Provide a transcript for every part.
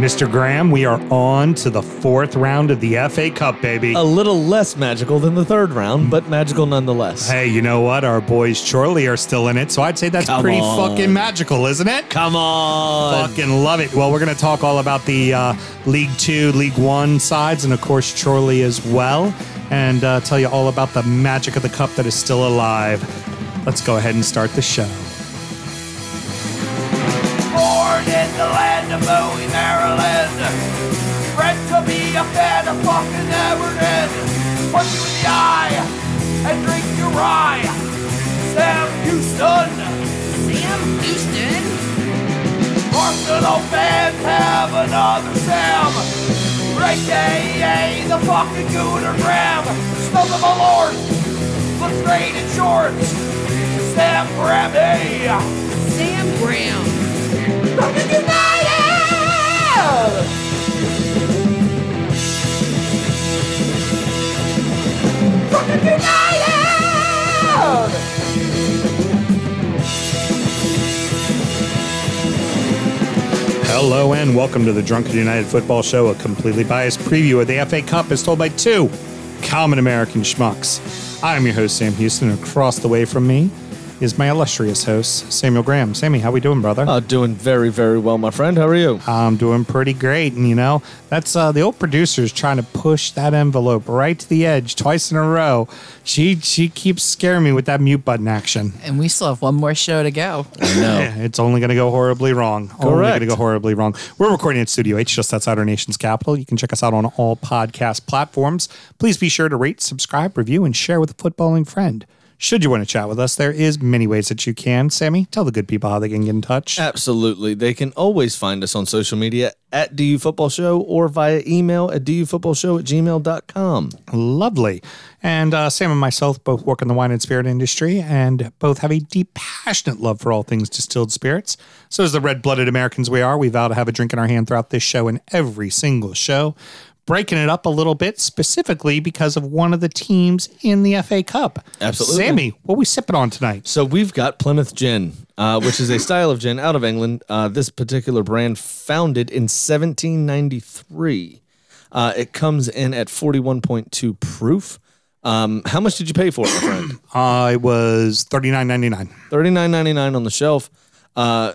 Mr. Graham, we are on to the fourth round of the FA Cup, baby. A little less magical than the third round, but magical nonetheless. Hey, you know what? Our boys Chorley are still in it, so I'd say that's Come pretty on. fucking magical, isn't it? Come on. Fucking love it. Well, we're going to talk all about the uh, League Two, League One sides, and of course, Chorley as well, and uh, tell you all about the magic of the cup that is still alive. Let's go ahead and start the show. The Bowie, Maryland. Bred to be a fan of fucking Everton. Punch you in the eye and drink your rye. Sam Houston. Sam Houston? Arsenal fans have another Sam. AKA the fucking Gooner Graham. Stump of a lord. Looks great in shorts. Sam Grammy. Sam Graham. Fucking United! Hello and welcome to the Drunken United Football Show, a completely biased preview of the FA Cup as told by two common American schmucks. I'm your host, Sam Houston, across the way from me is my illustrious host, Samuel Graham. Sammy, how we doing, brother? Uh, doing very, very well, my friend. How are you? I'm doing pretty great, and you know that's uh, the old producer's trying to push that envelope right to the edge twice in a row. She she keeps scaring me with that mute button action. And we still have one more show to go. Yeah, it's only going to go horribly wrong. Only going to go horribly wrong. We're recording at Studio H, just outside our nation's capital. You can check us out on all podcast platforms. Please be sure to rate, subscribe, review, and share with a footballing friend. Should you want to chat with us, there is many ways that you can. Sammy, tell the good people how they can get in touch. Absolutely. They can always find us on social media at DU Football Show or via email at dufootballshow at gmail.com. Lovely. And uh, Sam and myself both work in the wine and spirit industry and both have a deep, passionate love for all things distilled spirits. So, as the red blooded Americans we are, we vow to have a drink in our hand throughout this show and every single show, breaking it up a little bit specifically because of one of the teams in the FA Cup. Absolutely. Sammy, what we sipping on tonight? So we've got Plymouth Gin, uh, which is a style of gin out of England. Uh, this particular brand founded in 1793. Uh, it comes in at 41.2 proof. Um, how much did you pay for it, my friend? I was thirty nine ninety nine. Thirty nine ninety nine on the shelf, uh,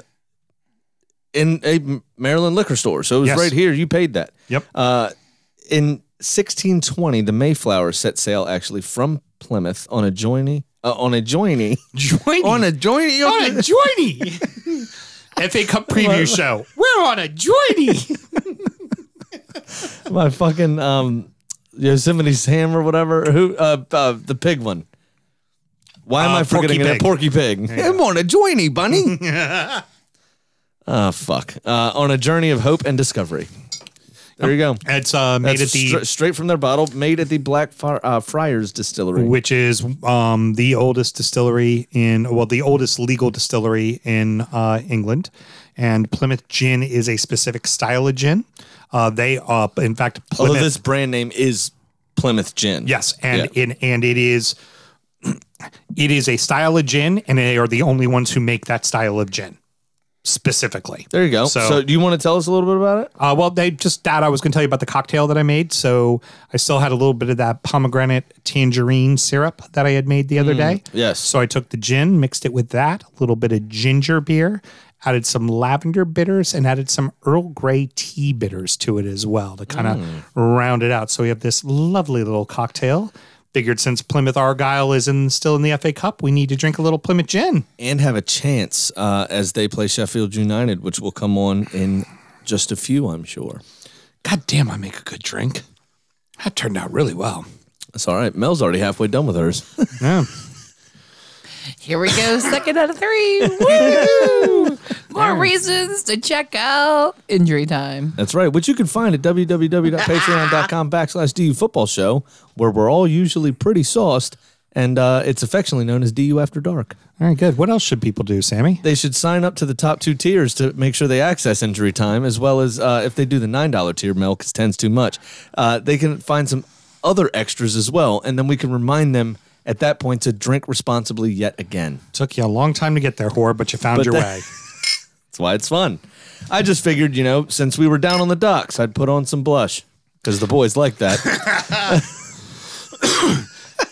in a Maryland liquor store. So it was Yes. right here. You paid that. Yep. Uh, in 1620, the Mayflower set sail actually from Plymouth on a joiny uh, on a joiny Joiny. on a joiny on a joiny. FA Cup preview show. We're on a joiny. my fucking um Yosemite Sam or whatever. Who uh, uh the pig one. Why am Uh, I forgetting Porky? Pig. Porky Pig. I'm on a joiny bunny. oh fuck! Uh, on a journey of hope and discovery. There you go. It's uh, made That's at the stra- straight from their bottle, made at the Black Fri- uh, Friars Distillery. which is um, the oldest distillery in well the oldest legal distillery in uh, England and Plymouth gin is a specific style of gin uh, they uh, in fact Although this brand name is Plymouth Gin. yes and Yeah. in and it is it is a style of gin and they are the only ones who make that style of gin specifically There you go. So- So, do you want to tell us a little bit about it? Uh, well, they just that I was going to tell you about the cocktail that I made. So I still had a little bit of that pomegranate tangerine syrup that I had made the other day. yes. So I took the gin, mixed it with that, a little bit of ginger beer, added some lavender bitters, and added some Earl Grey tea bitters to it as well to kind of round it out. So we have this lovely little cocktail. Figured since Plymouth Argyle is in still in the FA Cup, we need to drink a little Plymouth gin. And have a chance uh, as they play Sheffield United, which will come on in just a few, I'm sure. God damn, I make a good drink. That turned out really well. That's all right. Mel's already halfway done with hers. Yeah. Here we go, second out of three. Woo! More reasons to check out Injury Time. That's right, which you can find at www.patreon.com backslash DU Football Show, where we're all usually pretty sauced, and uh, it's affectionately known as DU After Dark. All right, good. What else should people do, Sammy? They should sign up to the top two tiers to make sure they access injury time, as well as uh, if they do the $9 tier, Mel, because 10's too much, uh, they can find some other extras as well, and then we can remind them at that point to drink responsibly yet again. Took you a long time to get there, whore, but you found But your that- way. That's why it's fun. I just figured, you know, since we were down on the docks, I'd put on some blush because the boys like that.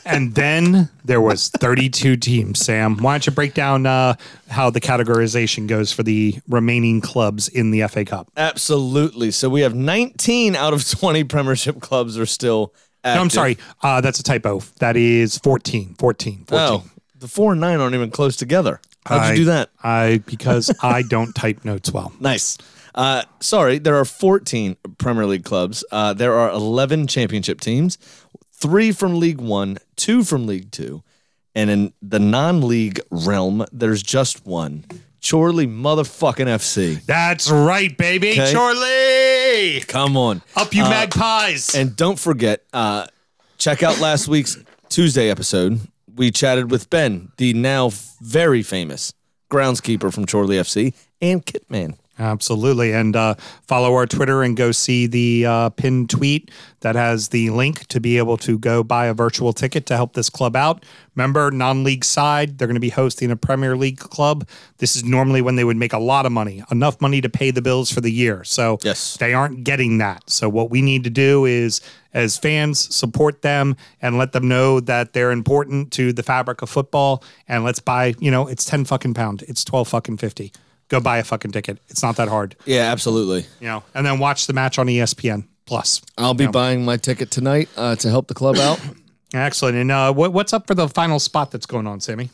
And then there was 32 teams. Sam, why don't you break down uh, how the categorization goes for the remaining clubs in the FA Cup? Absolutely. So we have 19 out of 20 Premiership clubs are still. Active. No, I'm sorry. Uh, that's a typo. That is 14. 14. 14. Oh, the four and nine aren't even close together. How'd I- you do that? I because I don't type notes well. Nice. Uh, sorry, there are 14 Premier League clubs. Uh, there are 11 championship teams, three from League One, two from League Two, and in the non-league realm, there's just one. Chorley motherfucking FC. That's right, baby. Okay. Chorley! Come on. Up you magpies. And don't forget, uh, check out last week's Tuesday episode. We chatted with Ben, the now very famous groundskeeper from Chorley FC, and Kitman. Absolutely. And uh, follow our Twitter and go see the uh, pinned tweet that has the link to be able to go buy a virtual ticket to help this club out. Remember, non league side, they're going to be hosting a Premier League club. This is normally when they would make a lot of money, enough money to pay the bills for the year. So Yes. they aren't getting that. So what we need to do is, as fans, support them and let them know that they're important to the fabric of football. And let's buy, you know, it's 10 fucking pound. It's 12 fucking 50. Go buy a fucking ticket. It's not that hard Yeah, absolutely. you know, and then watch the match on ESPN Plus. I'll be buying my ticket tonight uh, to help the club out. Excellent. And uh, what, what's up for the final spot that's going on, Sammy?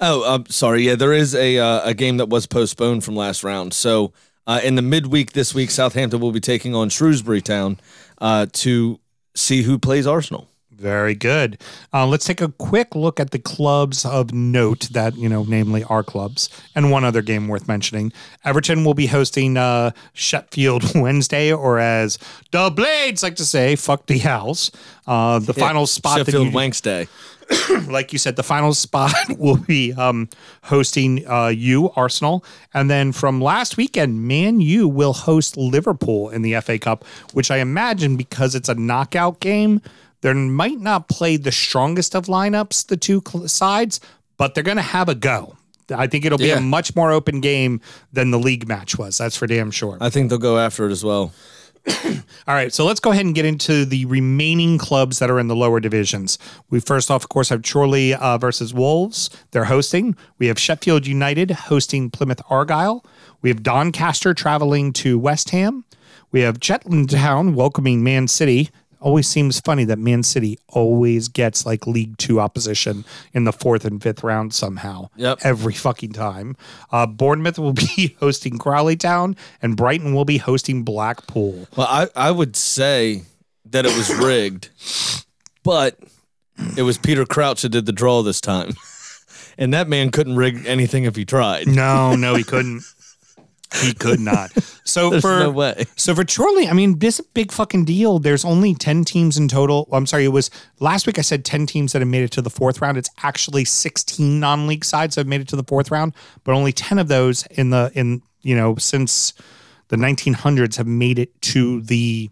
Oh, uh, sorry. Yeah, there is a uh, a game that was postponed from last round. So uh, in the midweek this week, Southampton will be taking on Shrewsbury Town uh, to see who plays Arsenal. Very good. Uh, let's take a quick look at the clubs of note that, you know, namely our clubs, and one other game worth mentioning. Everton will be hosting uh, Sheffield Wednesday, or as the Blades like to say, fuck the house. Uh, the final spot that Sheffield you, Wanks Day. like you said, the final spot will be um, hosting uh, you, Arsenal. And then from last weekend, Man U will host Liverpool in the FA Cup, which I imagine because it's a knockout game, they might not play the strongest of lineups, the two sides, but they're going to have a go. I think it'll be Yeah. a much more open game than the league match was. That's for damn sure. I think they'll go after it as well. All right, so let's go ahead and get into the remaining clubs that are in the lower divisions. We first off, of course, have Chorley uh, versus Wolves. They're hosting. We have Sheffield United hosting Plymouth Argyle. We have Doncaster traveling to West Ham. We have Shetland Town welcoming Man City. Always seems funny that Man City always gets like League Two opposition in the fourth and fifth round somehow. Yep. Every fucking time. Uh, Bournemouth will be hosting Crawley Town, and Brighton will be hosting Blackpool. Well, I, I would say that it was rigged, but it was Peter Crouch that did the draw this time. And that man couldn't rig anything if he tried. No, no, he couldn't. He could not. So for no way. so for Chorley, I mean, this is a big fucking deal. There's only ten teams in total. I'm sorry, it was last week. I said ten teams that have made it to the fourth round. It's actually 16 non-league sides that have made it to the fourth round, but only 10 of those in the in you know since the 1900s have made it to the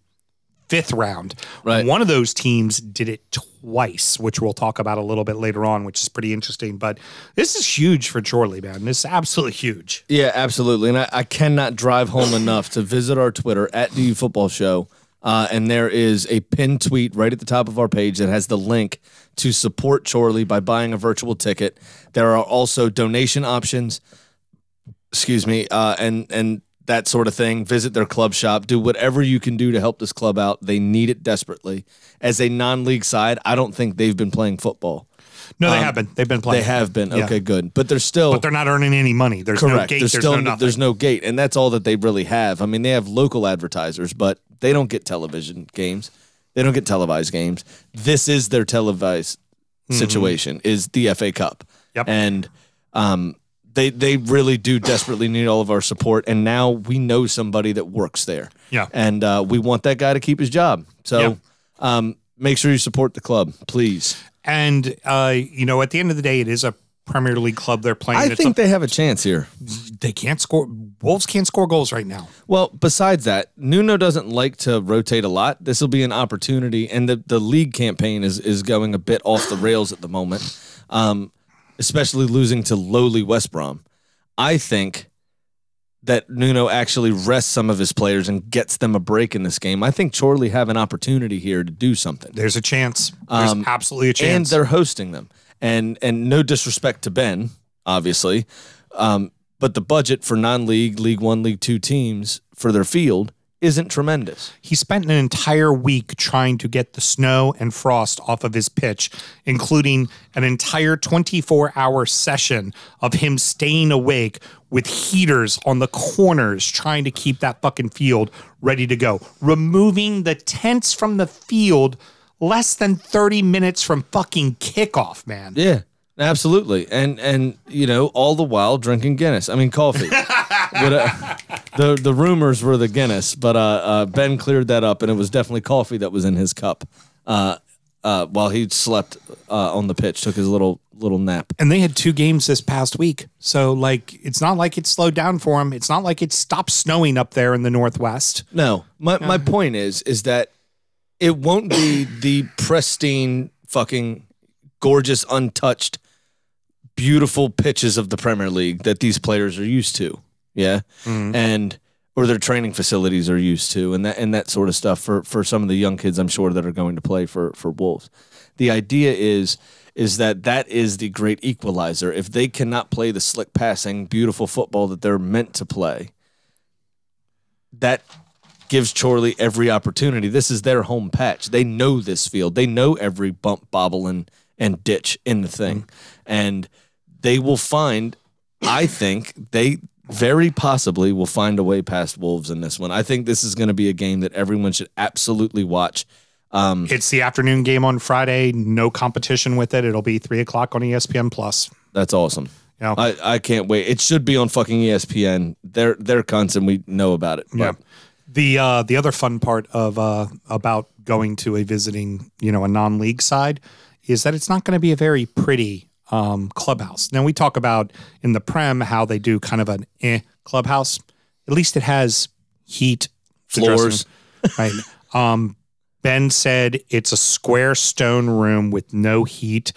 fifth round. Right. One of those teams did it twice, which we'll talk about a little bit later on, which is pretty interesting. But this is huge for Chorley, man. This is absolutely huge. Yeah, absolutely. And I, I cannot drive home enough to visit our Twitter at DU Football Show. Uh, and there is a pinned tweet right at the top of our page that has the link to support Chorley by buying a virtual ticket. There are also donation options, excuse me, uh, and and that sort of thing. Visit their club shop. Do whatever you can do to help this club out. They need it desperately. As a non-league side, I don't think they've been playing football. No, they have been. They've been playing. They have been. Yeah. Okay, good. But they're still But they're not earning any money. There's no Correct. gate. there's, There's, still no there's no gate, and that's all that they really have. I mean, they have local advertisers, but they don't get television games. They don't get televised games. This is their televised situation. Is the FA Cup, Mm-hmm. Yep. and um, they they really do desperately need all of our support. And now we know somebody that works there. Yeah. and uh, we want that guy to keep his job. So. Yeah. Um, make sure you support the club, please. And uh, you know, at the end of the day, it is a Premier League club they're playing. I It's think a- they have a chance here. they can't score. Wolves can't score goals right now. Well, besides that, Nuno doesn't like to rotate a lot. This will be an opportunity, and the, the league campaign is is going a bit off the rails at the moment, um, especially losing to lowly West Brom. I think that Nuno actually rests some of his players and gets them a break in this game. I think Chorley have an opportunity here to do something. There's a chance. There's Um, absolutely a chance. and they're hosting them. And and no disrespect to Ben, obviously, um, but the budget for non-league, League One, League Two teams for their field isn't tremendous. he spent an entire week trying to get the snow and frost off of his pitch, including an entire 24 hour session of him staying awake with heaters on the corners trying to keep that fucking field ready to go, removing the tents from the field less than 30 minutes from fucking kickoff, man. Yeah, absolutely. And and you know, all the while drinking Guinness. I mean, coffee. but, uh, the the rumors were the Guinness, but uh, uh, Ben cleared that up, and it was definitely coffee that was in his cup. Uh, uh, while he slept uh, on the pitch, took his little little nap. And they had two games this past week. So, like, it's not like it slowed down for him. It's not like it stopped snowing up there in the Northwest. No, my my point is is that it won't be the pristine, fucking gorgeous, untouched, beautiful pitches of the Premier League that these players are used to. Yeah, mm-hmm. and or their training facilities are used to, and that and that sort of stuff for for some of the young kids, I'm sure that are going to play for for Wolves. The idea is is that that is the great equalizer. If they cannot play the slick passing, beautiful football that they're meant to play, that gives Chorley every opportunity. This is their home patch. They know this field. They know every bump, bobble, and, and ditch in the thing. Mm-hmm. And they will find, I think, they very possibly will find a way past Wolves in this one. I think this is going to be a game that everyone should absolutely watch. Um, It's the afternoon game on Friday. No competition with it. It'll be three o'clock on ESPN Plus. that's awesome. Yeah. I, I can't wait. It should be on fucking ESPN. They're they're cunts and we know about it. Yeah. The uh, the other fun part of uh, about going to a visiting, you know, a non league side is that it's not going to be a very pretty um, clubhouse. Now we talk about in the Prem how they do kind of an eh clubhouse. At least it has heat, Floors. right? Um, ben said it's a square stone room with no heat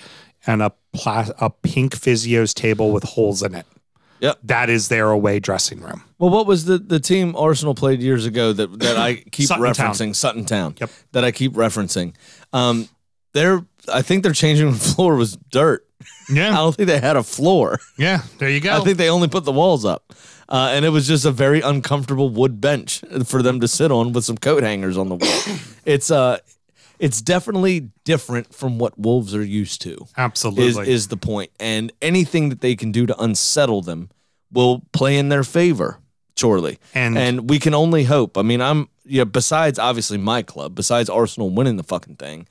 and a pla- a pink physio's table with holes in it. Yep. That is their away dressing room. Well, what was the, the team Arsenal played years ago that, that I keep Sutton Town. referencing? Sutton Town. Yep. That I keep referencing. Um, they're I think their changing room floor was dirt. I don't think they had a floor. Yeah. There you go. I think they only put the walls up. Uh, and it was just a very uncomfortable wood bench for them to sit on with some coat hangers on the wall. it's uh it's definitely different from what wolves are used to. Is Absolutely. is the point. And anything that they can do to unsettle them will play in their favor, surely. And- and we can only hope. I mean, I'm yeah, besides obviously my club, besides Arsenal winning the fucking thing,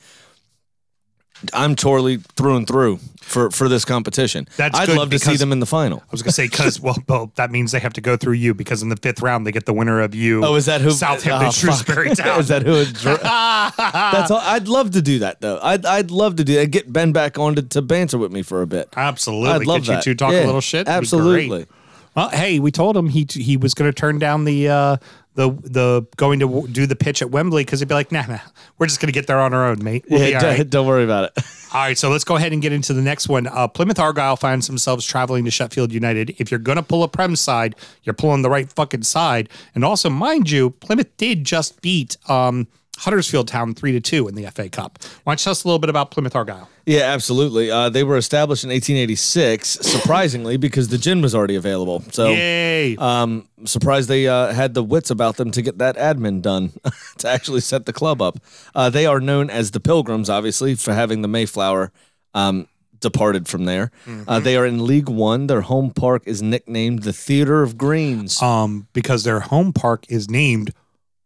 I'm totally through and through for for this competition. That's I'd good love to see because- them in the final. I was gonna say because well, well, that means they have to go through you because in the fifth round they get the winner of you. Oh, is that who? Southampton oh, fuck. Shrewsbury Town? is that who? It dr- That's all. I'd love to do that though. I'd I'd love to do that. Get Ben back on to, to banter with me for a bit. Absolutely, I'd love get you that. two talk Yeah, a little shit. It'd be Absolutely. Well, hey, we told him he he was going to turn down the uh, the the going to w- do the pitch at Wembley because he'd be like, nah, nah, we're just going to get there on our own, mate. We'll Yeah, don't, right. don't worry about it. All right, so let's go ahead and get into the next one. Uh, Plymouth Argyle finds themselves traveling to Sheffield United. If you're going to pull a Prem side, you're pulling the right fucking side. And also, mind you, Plymouth did just beat um, Huddersfield Town three to two in the FA Cup. Why don't you tell us a little bit about Plymouth Argyle? Yeah, absolutely. Uh, they were established in 1886, surprisingly, because the gin was already available. So, Yay! um, surprised they uh, had the wits about them to get that admin done to actually set the club up. Uh, they are known as the Pilgrims, obviously, for having the Mayflower um, departed from there. Uh, they are in League One. Their home park is nicknamed the Theater of Greens. um, because their home park is named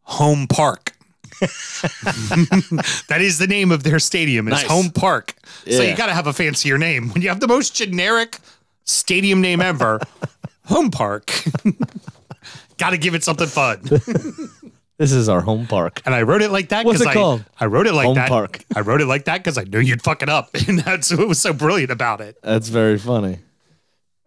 Home Park. that is the name of their stadium. It's Nice. Home Park. So you got to have a fancier name. When you have the most generic stadium name ever, Home Park, got to give it something fun. this is our home park. And I wrote it like that What's because it I, called? I wrote it like Home that. Park. I wrote it like that because I knew you'd fuck it up, and that's what was so brilliant about it. That's very funny.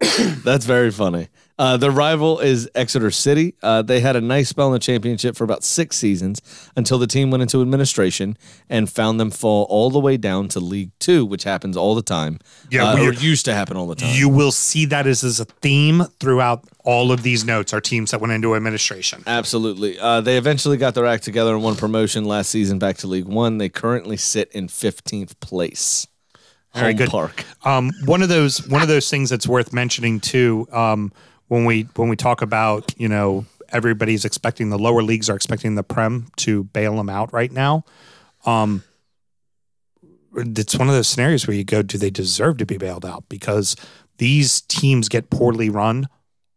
That's very funny. Uh, their rival is Exeter City. Uh, they had a nice spell in the championship for about six seasons until the team went into administration and found them fall all the way down to League Two, which happens all the time. Yeah, uh, we- or used to happen all the time. You will see that as, as a theme throughout all of these notes are teams that went into administration. Absolutely. Uh, they eventually got their act together and won promotion last season back to League One. They currently sit in 15th place. Very Home good. Park. Um, one of those one of those things that's worth mentioning too. Um, when we when we talk about you know everybody's expecting the lower leagues are expecting the prem to bail them out right now. Um, it's one of those scenarios where you go, do they deserve to be bailed out? Because these teams get poorly run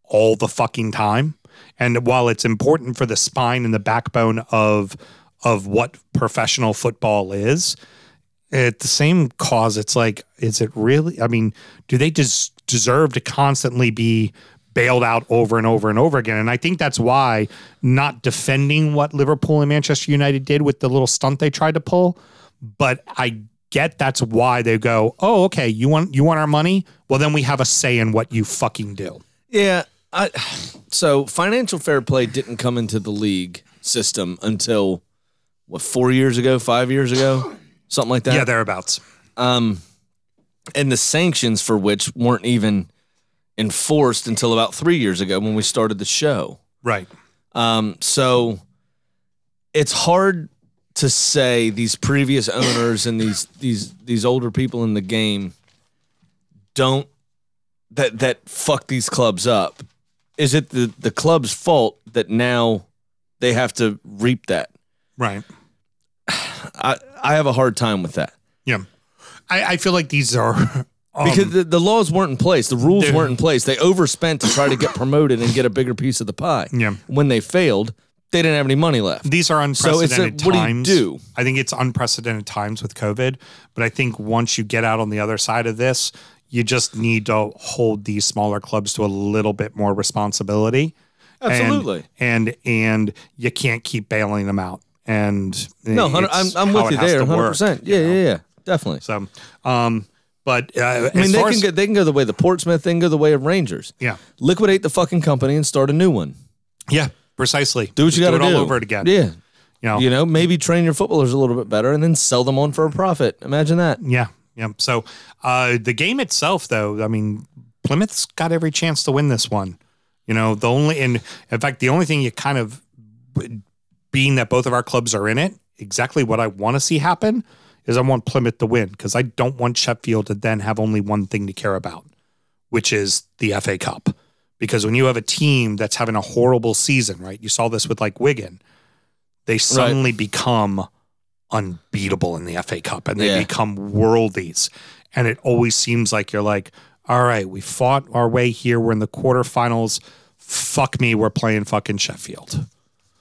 all the fucking time. And while it's important for the spine and the backbone of of what professional football is, at the same cause, it's like, is it really? I mean, do they just deserve to constantly be bailed out over and over and over again? And I think that's why not defending what Liverpool and Manchester United did with the little stunt they tried to pull, but I get that's why they go, oh, okay, you want you want our money? Well, then we have a say in what you fucking do. Yeah. I, so financial fair play didn't come into the league system until what four years ago, five years ago, something like that. yeah, thereabouts. um, and the sanctions for which weren't even enforced until about three years ago when we started the show. Right. Um, so it's hard to say these previous owners and these these these older people in the game don't that that fuck these clubs up. Is it the the club's fault that now they have to reap that? Right. I I have a hard time with that. Yeah. I, I feel like these are um, because the, the laws weren't in place, the rules Dude. weren't in place. They overspent to try to get promoted and get a bigger piece of the pie. Yeah. When they failed, they didn't have any money left. these are So it's a- unprecedented what do you times. do? I think it's unprecedented times with COVID, but I think once you get out on the other side of this, you just need to hold these smaller clubs to a little bit more responsibility. Absolutely. And and, you can't keep bailing them out. And No, I'm, I'm with you there, to hundred work, percent. you Yeah, know? yeah, yeah, definitely. So, um, but uh, I mean, they can as, go. They can go the way of the Portsmouth. They can go the way of Rangers. yeah, Liquidate the fucking company and start a new one. yeah, precisely. Do what you got to it do. all over it again. Yeah. You know, You know, maybe train your footballers a little bit better and then sell them on for a profit. Imagine that. Yeah, yeah. So uh, the game itself, though, I mean, Plymouth's got every chance to win this one. You know, the only, and in fact, the only thing you kind of, being that both of our clubs are in it, exactly what I want to see happen is I want Plymouth to win because I don't want Sheffield to then have only one thing to care about, which is the FA Cup. Because when you have a team that's having a horrible season, right? You saw this with like Wigan, they suddenly become unbeatable in the FA Cup and they Yeah. become worldies. And it always seems like you're like, all right, we fought our way here. We're in the quarterfinals. Fuck me, we're playing fucking Sheffield.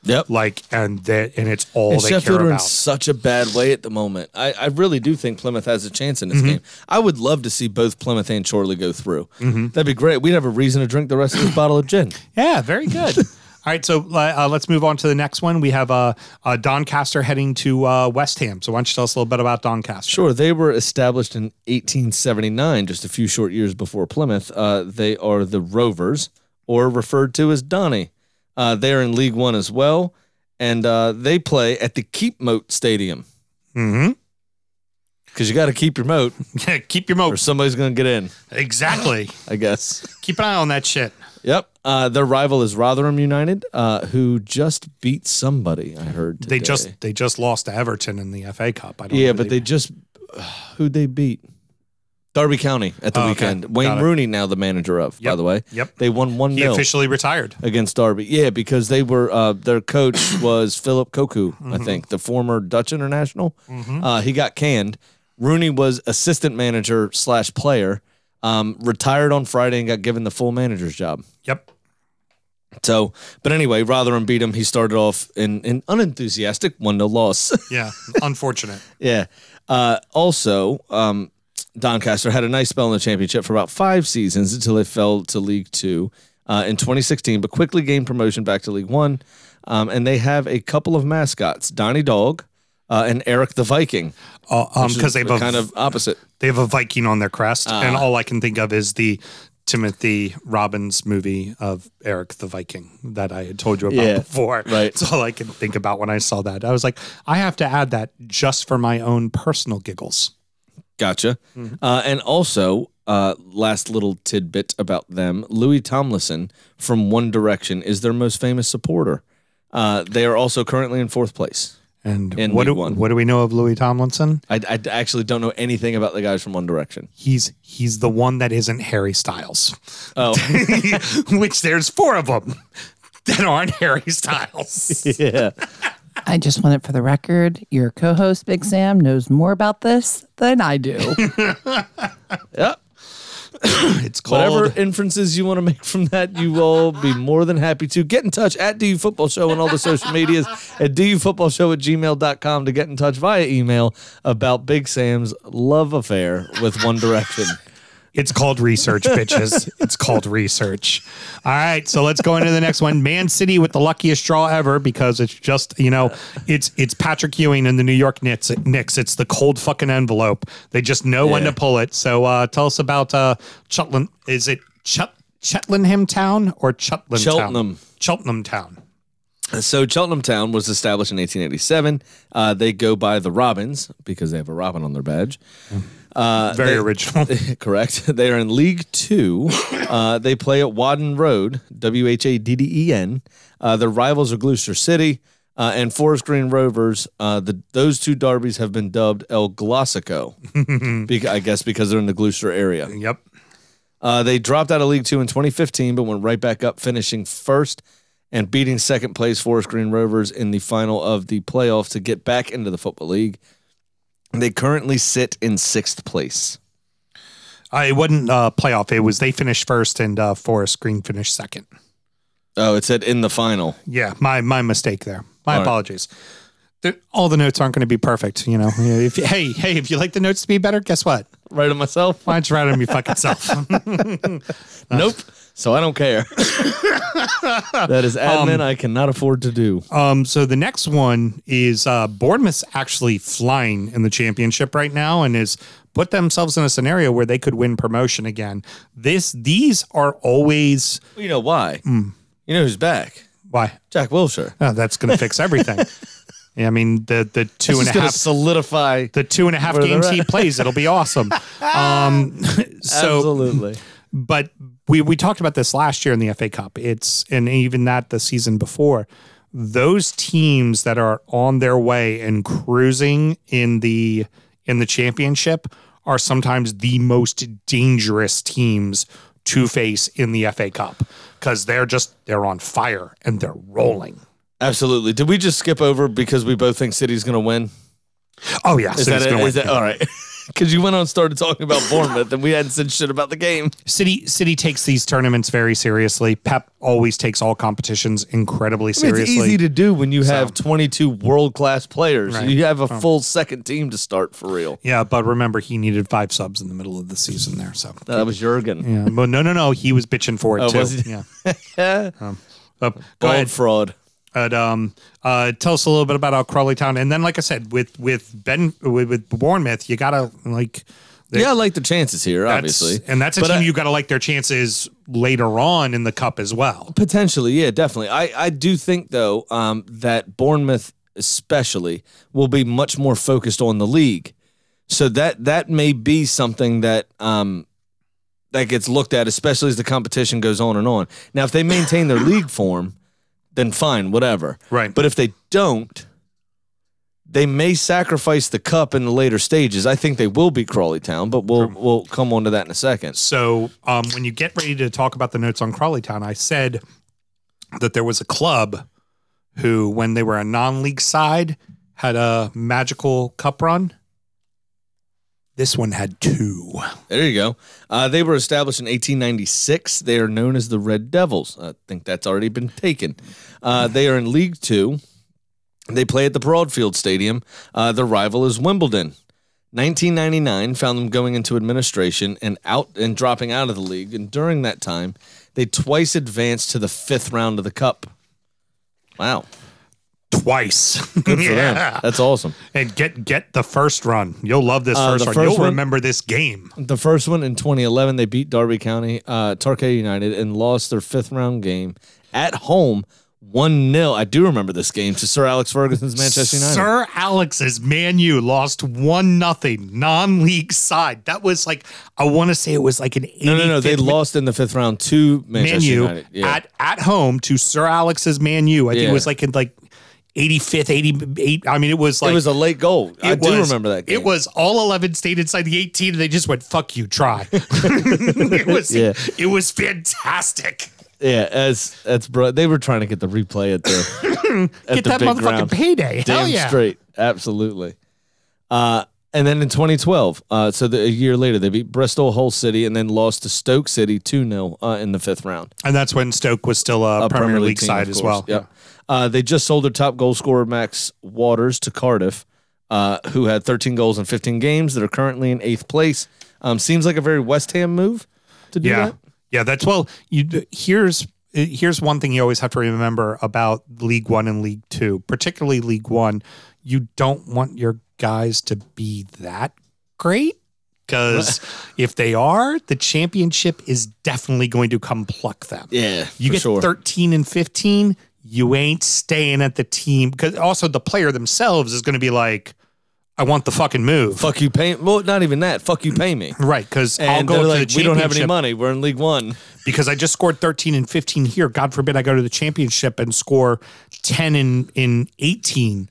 Yep. Like, and that, and it's all And they Sheffield care are in about. such a bad way at the moment. I, I really do think Plymouth has a chance in this Mm-hmm. game. I would love to see both Plymouth and Chorley go through. That'd be great. We'd have a reason to drink the rest of this bottle of gin. Yeah, very good. All right, so uh, let's move on to the next one. We have uh, uh, Doncaster heading to uh, West Ham. So why don't you tell us a little bit about Doncaster? Sure, they were established in 1879, just a few short years before Plymouth. Uh, they are the Rovers, or referred to as Donny. Uh, they're in League One as well, and uh, they play at the Keep Moat Stadium Mm-hmm. because you got to keep your moat, Yeah, keep your or moat. somebody's going to get in. Exactly. I guess. keep an eye on that shit. Yep. Uh, their rival is Rotherham United, uh, who just beat somebody. I heard They today. just they just lost to Everton in the FA Cup. I don't yeah, know but they just who'd they beat? Derby County at the Oh, okay. weekend. Wayne Got it. Rooney now the manager of, by Yep. the way. Yep. They won one he 0 officially retired. against Derby. Yeah, because they were uh, their coach was Philip Cocu, Mm-hmm. I think, the former Dutch international. Uh, he got canned. Rooney was assistant manager slash player. Um, retired on Friday and got given the full manager's job. Yep. So, but anyway, Rotherham beat him. He started off in an unenthusiastic one 0 loss. Yeah. Unfortunate. Yeah. Uh, also, um, Doncaster had a nice spell in the championship for about five seasons until they fell to League Two uh, in 2016, but quickly gained promotion back to League One. Um, and they have a couple of mascots, Donnie Dog uh, and Eric the Viking. Uh, um, because they have a kind of opposite. they have a Viking on their crest, and all I can think of is the Timothy Robbins movie of Erik the Viking that I had told you about Yeah, before. right. It's all I can think about when I saw that. I was like, I have to add that just for my own personal giggles. Gotcha. Uh, and also, uh, last little tidbit about them Louis Tomlinson from One Direction is their most famous supporter. Uh, they are also currently in fourth place. And In what do, One. what do we know of Louis Tomlinson? I, I actually don't know anything about the guys from One Direction. He's he's the one that isn't Harry Styles, Oh, which there's four of them that aren't Harry Styles. yeah. I just want it for the record. Your co-host Big Sam knows more about this than I do. Yep. It's called Whatever inferences you want to make from that, you will be more than happy to. Get in touch at DU Football Show on all the social medias at DUFootballShow at gmail.com to get in touch via email about Big Sam's love affair with One Direction. It's called research, bitches. it's called research. All right, so let's go into the next one. Man City with the luckiest draw ever because it's just you know it's it's Patrick Ewing and the New York Knicks. Knicks. It's the cold fucking envelope. They just know when to pull it. So uh, tell us about uh, Chetland. Is it Chet Cheltenham Town or Cheltenham. Town? Cheltenham Town. So Cheltenham Town was established in 1887. Uh, they go by the Robins because they have a robin on their badge. Uh, Very they- original. Correct. They are in League Two. Uh, they play at Whaddon Road, W H A D D E N. Uh, their rivals are Gloucester City uh, and Forest Green Rovers. Uh, the those two derbies have been dubbed El Glossico, bec- I guess because they're in the Gloucester area. yep. Uh, they dropped out of League Two in 2015, but went right back up, finishing first and beating second place Forest Green Rovers in the final of the playoff to get back into the Football League. They currently sit in sixth place. Uh, it wasn't uh, playoff. It was they finished first and uh, Forest Green finished second. Oh, it said in the final. Yeah, my my mistake there. My All right. apologies. The- all the notes aren't going to be perfect, you know. If hey hey, if you like the notes to be better, guess what? Write them myself? Why don't you write them your fucking self? Nope. So I don't care. that is admin I cannot afford to do. um, so the next one is uh, Bournemouth's actually flying in the championship right now, and is put themselves in a scenario where they could win promotion again. This these are always Well, you know why? Hmm. You know who's back? why Jack Wilshere. oh, that's going to fix everything. Yeah, I mean the the two and a half solidify. the two and a half games he plays, it'll be awesome. Um, so Absolutely. but we we talked about this last year in the FA Cup. It's and even that the season before. Those teams that are on their way and cruising in the in the championship are sometimes the most dangerous teams to face in the FA Cup because they're just they're on fire and they're rolling. Absolutely. Did we just skip over because we both think City's going to win? Oh yeah, Is City's that, it? Is that all right? Because you went on and started talking about Bournemouth and we hadn't said shit about the game. City City takes these tournaments very seriously. Pep always takes all competitions incredibly seriously. It's easy to do when you have 22 world class players. Right. You have a full second team to start for real. Yeah, but remember he needed five subs in the middle of the season there. So That was Jurgen. yeah, but no, no, no, he was bitching for it Oh, too. Yeah. Um, go ahead. fraud. But, um, uh, tell us a little bit about how Crawley Town, and then like I said, with with Ben with, with Bournemouth, you gotta like. they- Yeah, I like the chances here, obviously. and that's a But team I- you got to like their chances later on in the cup as well. Potentially, yeah, definitely. I, I do think though um, that Bournemouth especially will be much more focused on the league, so that that may be something that um, that gets looked at, especially as the competition goes on and on. Now, if they maintain their league form, then fine, whatever. Right. But if they don't, they may sacrifice the cup in the later stages. I think they will be Crawley Town, but we'll we'll come on to that in a second. So um, when you get ready to talk about the notes on Crawley Town, I said that there was a club who, when they were a non-league side, had a magical cup run. This one had two. There you go. Uh, they were established in 1896. They are known as the Red Devils. I think that's already been taken. Uh, they are in League Two. They play at the Broadfield Stadium. Uh, their rival is Wimbledon. 1999 found them going into administration and out and dropping out of the league. And during that time, they twice advanced to the fifth round of the Cup. Wow. Twice. Good for them. That's awesome. And get get the first run. You'll love this Uh, first the run. first You'll one- remember this game. The first one in 2011, they beat Derby County, uh, Torquay United, and lost their fifth round game at home, one 0 I do remember this game to Sir Alex Ferguson's Manchester United. Sir Alex's Man U lost one nothing non-league side. That was like I want to say it was like an 85th no, no, no. They lost in the fifth round to Man U United. Yeah. at at home to Sir Alex's Man U. I think Yeah. it was like in like 85th, 88. I mean, it was like it was a late goal. I it do remember that game. It was all 11 stayed inside the 18 and they just went, fuck you, try. it was Yeah. it was fantastic. Yeah, as that's bro. They were trying to get the replay at the at Get the that motherfucking payday. Hell yeah. straight, absolutely. Uh, and then in 2012, uh, so the, a year later, they beat Bristol Hull City and then lost to Stoke City 2 0 uh, in the fifth round. And that's when Stoke was still a, A Premier, League, team, side as well. Yep. Uh, they just sold their top goal scorer Max Watters to Cardiff, uh, who had 13 goals in 15 games. That are currently in eighth place. Um, seems like a very West Ham move to do Yeah. that. Yeah, that's well, you here's here's one thing you always have to remember about League 1 and League 2, particularly League 1, you don't want your guys to be that great because if they are, the championship is definitely going to come pluck them. Yeah, You get sure. 13 and 15, you ain't staying at the team because also the player themselves is going to be like, I want the fucking move. Fuck you, pay. Well, not even that. Fuck you, pay me. Right, because I'll go to like, the we don't have any championship money. We're in League One. because I just scored 13 and 15 here. God forbid I go to the championship and score 10 in, in 18.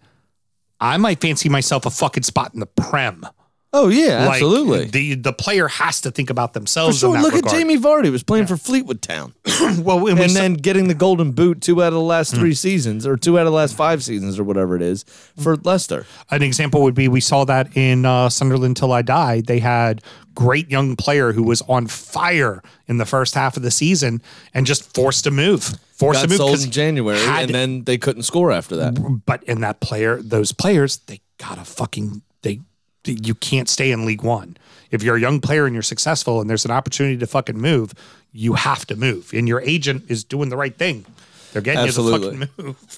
I might fancy myself a fucking spot in the Prem. Oh yeah, Like, absolutely. the the player has to think about For themselves. sure. in that Look regard. at Jamie Vardy was playing for Fleetwood Town, Well, and, and then getting the Golden Boot two out of the last three seasons, or two out of the last five seasons, or whatever it is for Leicester. an example would be we saw that in uh, Sunderland till I die. They had great young player who was on fire in the first half of the season and just forced to move. Forced Got to move sold in January, had- and then they couldn't score after that. but in that player, those players, they gotta fucking they. You can't stay in League One. If you're a young player and you're successful, and there's an opportunity to fucking move, you have to move. And your agent is doing the right thing. They're getting Absolutely. you to fucking move.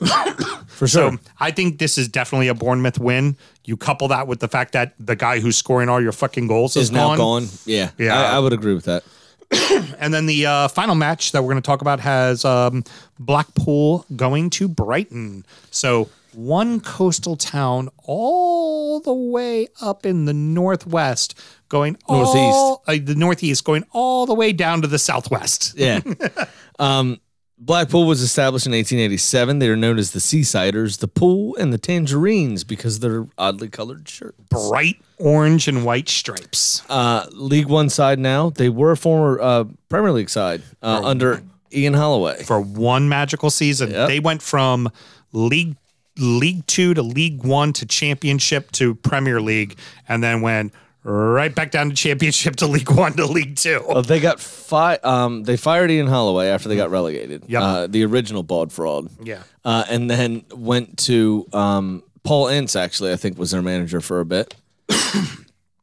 For sure. So I think this is definitely a Bournemouth win. You couple that with the fact that the guy who's scoring all your fucking goals is, is now gone. Yeah, Yeah. I, I would agree with that. And then the uh, final match that we're going to talk about has um, Blackpool going to Brighton. So one coastal town all the way up in the northwest, going all, uh, the northeast, going all the way down to the southwest. Yeah. um, Blackpool was established in 1887. They are known as the Seasiders, the Pool, and the Tangerines because their oddly colored shirts. Bright orange and white stripes. Uh, League One side now. They were a former uh, Premier League side uh, under Ian Holloway. for one magical season. Yep. They went from League League Two to League One to Championship to Premier League, and then went right back down to Championship to League One to League Two. Uh, they got fi- um, They fired Ian Holloway after they got relegated. Yep. Uh, the original Bald Fraud. Yeah. Uh, and then went to um, Paul Ince. Actually, I think was their manager for a bit.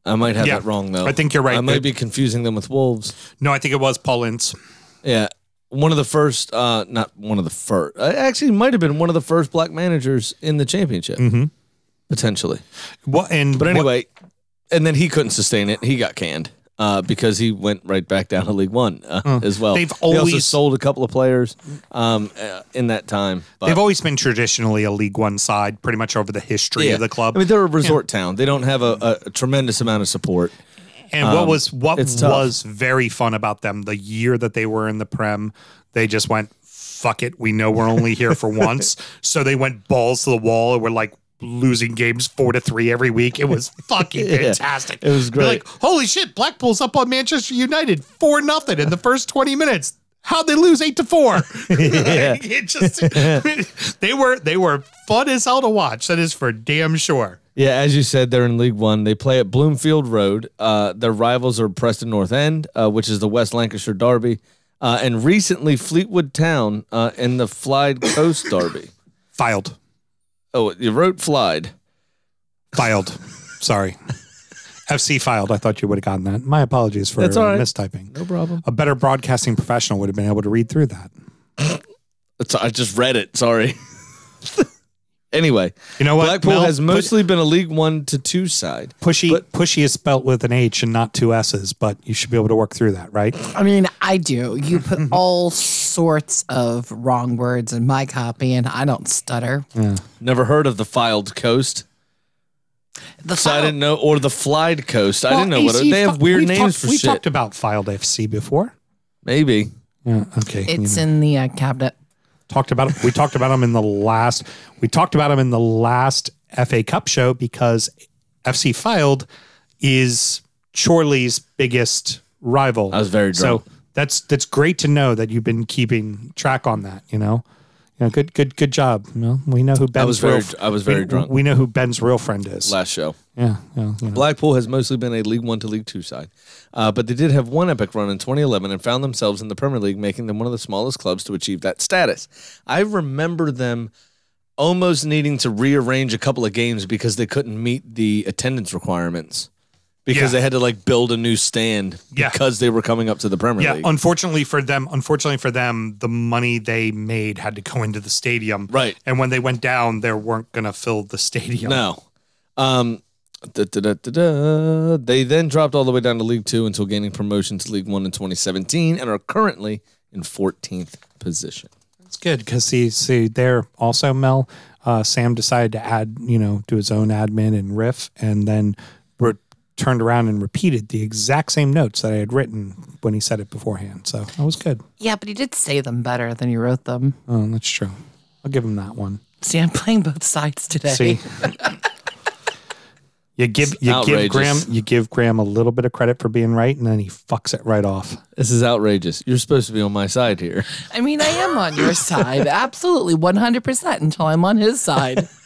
I might have Yeah. that wrong though. I think you're right. I might be confusing them with Wolves. No, I think it was Paul Ince. Yeah. One of the first, uh, not one of the first, uh, actually might have been one of the first black managers in the championship, Mm-hmm. potentially. What and But what- anyway, and then he couldn't sustain it. He got canned uh, because he went right back down to League One uh, as well. They've always- sold a couple of players um, uh, in that time. But they've always been traditionally a League One side, pretty much over the history yeah. of the club. I mean, they're a resort town. They don't have a, a tremendous amount of support. And what Um, was what it's tough. was very fun about them the year that they were in the Prem, they just went fuck it. We know we're only here for once, so they went balls to the wall and were like losing games four to three every week. It was fucking Yeah, fantastic. it was They're great. Like holy shit, Blackpool's up on Manchester United four nothing in the first twenty minutes. How'd they lose eight to four? it just they were they were fun as hell to watch. That is for damn sure. Yeah, as you said, they're in League One. They play at Bloomfield Road. Uh, their rivals are Preston North End, uh, which is the West Lancashire Derby, uh, and recently Fleetwood Town uh, in the Flyde Coast Derby. Filed. Oh, you wrote Flyde. Filed. Sorry. FC filed. I thought you would have gotten that. My apologies for That's all uh, right. mistyping. No problem. A better broadcasting professional would have been able to read through that. It's, I just read it. Sorry. Anyway, You know what, Blackpool Mel? has Put- mostly been a League One to two side. Pushy, But- pushy is spelt with an H and not two S's, but you should be able to work through that, right? I mean, I do. You put all sorts of wrong words in my copy, and I don't stutter. Never heard of the Filed Coast. The So I didn't know, or the Flied Coast. I didn't know what they have weird names talked- for we shit. talked about filed FC before. Maybe. Yeah. Okay. you It's know. in the uh, cabinet. talked about we talked about them in the last we talked about them in the last FA Cup show because FC Filed is Chorley's biggest rival. I was very drunk. So that's that's great to know that you've been keeping track on that. You know, you know, good good good job. You know, we know who Ben's was real very- f- I was very we, drunk. We know who Ben's real friend is. Last show. yeah, yeah, you know. Blackpool has mostly been a League One to League Two side, uh, but they did have one epic run in 2011 and found themselves in the Premier League, making them one of the smallest clubs to achieve that status. I remember them almost needing to rearrange a couple of games because they couldn't meet the attendance requirements because Yeah. they had to like build a new stand Yeah. because they were coming up to the Premier Yeah, League. unfortunately for them, unfortunately for them, the money they made had to go into the stadium. Right. And when they went down, they weren't going to fill the stadium. No. Um, da, da, da. They then dropped all the way down to League Two until gaining promotion to League One in 2017 and are currently in 14th position. That's good because see, see, there also Mel, uh, Sam decided to add, you know, do his own admin and riff, and then turned around and repeated the exact same notes that I had written when he said it beforehand. So that was good. Yeah, but he did say them better than you wrote them. Oh, that's true. I'll give him that one. See, I'm playing both sides today. See. You give you give outrageous. Graham you give Graham a little bit of credit for being right, and then he fucks it right off. This is outrageous. You're supposed to be on my side here. I mean, I am on your side. Absolutely, 100% until I'm on his side.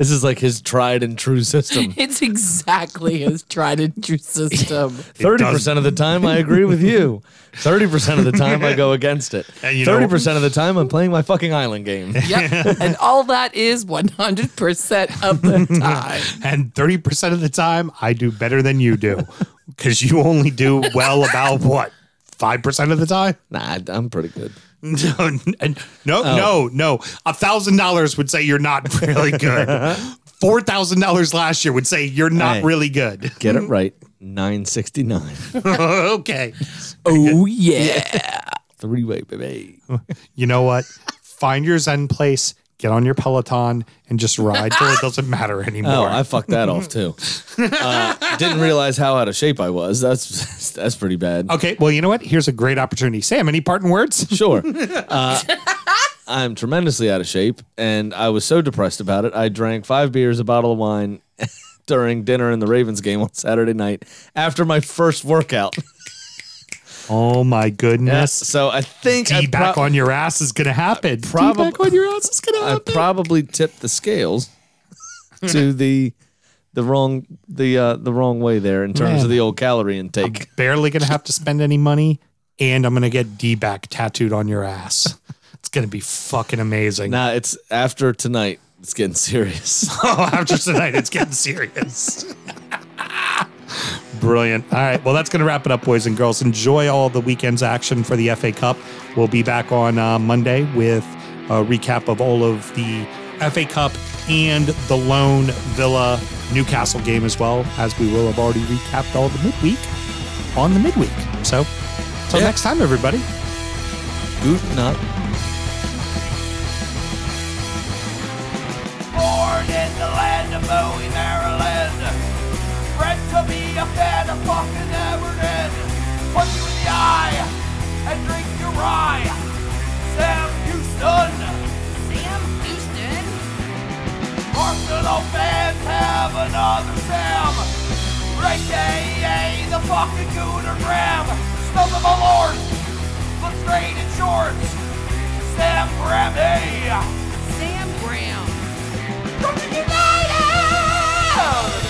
This is like his tried and true system. It's exactly his tried and true system. Thirty percent of the time, I agree with you. Thirty percent of the time, I go against it. And you Thirty percent of the time, I'm playing my fucking island game. Yep. And all that is 100% of the time. And 30% of the time, I do better than you do because you only do well about what? 5% of the time? Nah, I'm pretty good. No, no, no, no. A thousand dollars would say you're not really good. Four thousand dollars last year would say you're not really good. Get it right. Nine sixty nine. okay. Oh, yeah. Three way, baby. You know what? Find your Zen place, get on your Peloton, and just ride till it doesn't matter anymore. Oh, anymore. I fucked that off too. Uh, didn't realize how out of shape I was. That's that's pretty bad. okay, well, you know what? Here's a great opportunity. Sam, any parting words? Sure. Uh, I'm tremendously out of shape, and I was so depressed about it. I drank five beers, a bottle of wine during dinner in the Ravens game on Saturday night after my first workout. Oh my goodness. So I think I D back pro- on your ass is gonna happen. prob- D back on your ass is gonna happen. I probably tipped the scales to the the wrong the uh, the wrong way there in terms Man. of the old calorie intake. Barely gonna have to spend any money, and I'm gonna get D back tattooed on your ass. It's gonna be fucking amazing. Nah, it's after tonight. It's getting serious. Oh, after tonight, it's getting serious. Brilliant. All right. Well, that's going to wrap it up, boys and girls. Enjoy all the weekend's action for the FA Cup. We'll be back on uh, Monday with a recap of all of the FA Cup and the Lone Villa Newcastle game as well, as we will have already recapped all the midweek on the midweek. So, until Yeah. next time, everybody. Guten Nacht. Born in the land of Bowie, Maryland. A fan of fucking Everton. Punch you in the eye and drink your rye. Sam Houston. Sam Houston. Arsenal fans have another Sam. AKA the fucking Gooner Graham. Stump of a lord. Look straight in shorts. Sam Grammy. Sam Graham. United!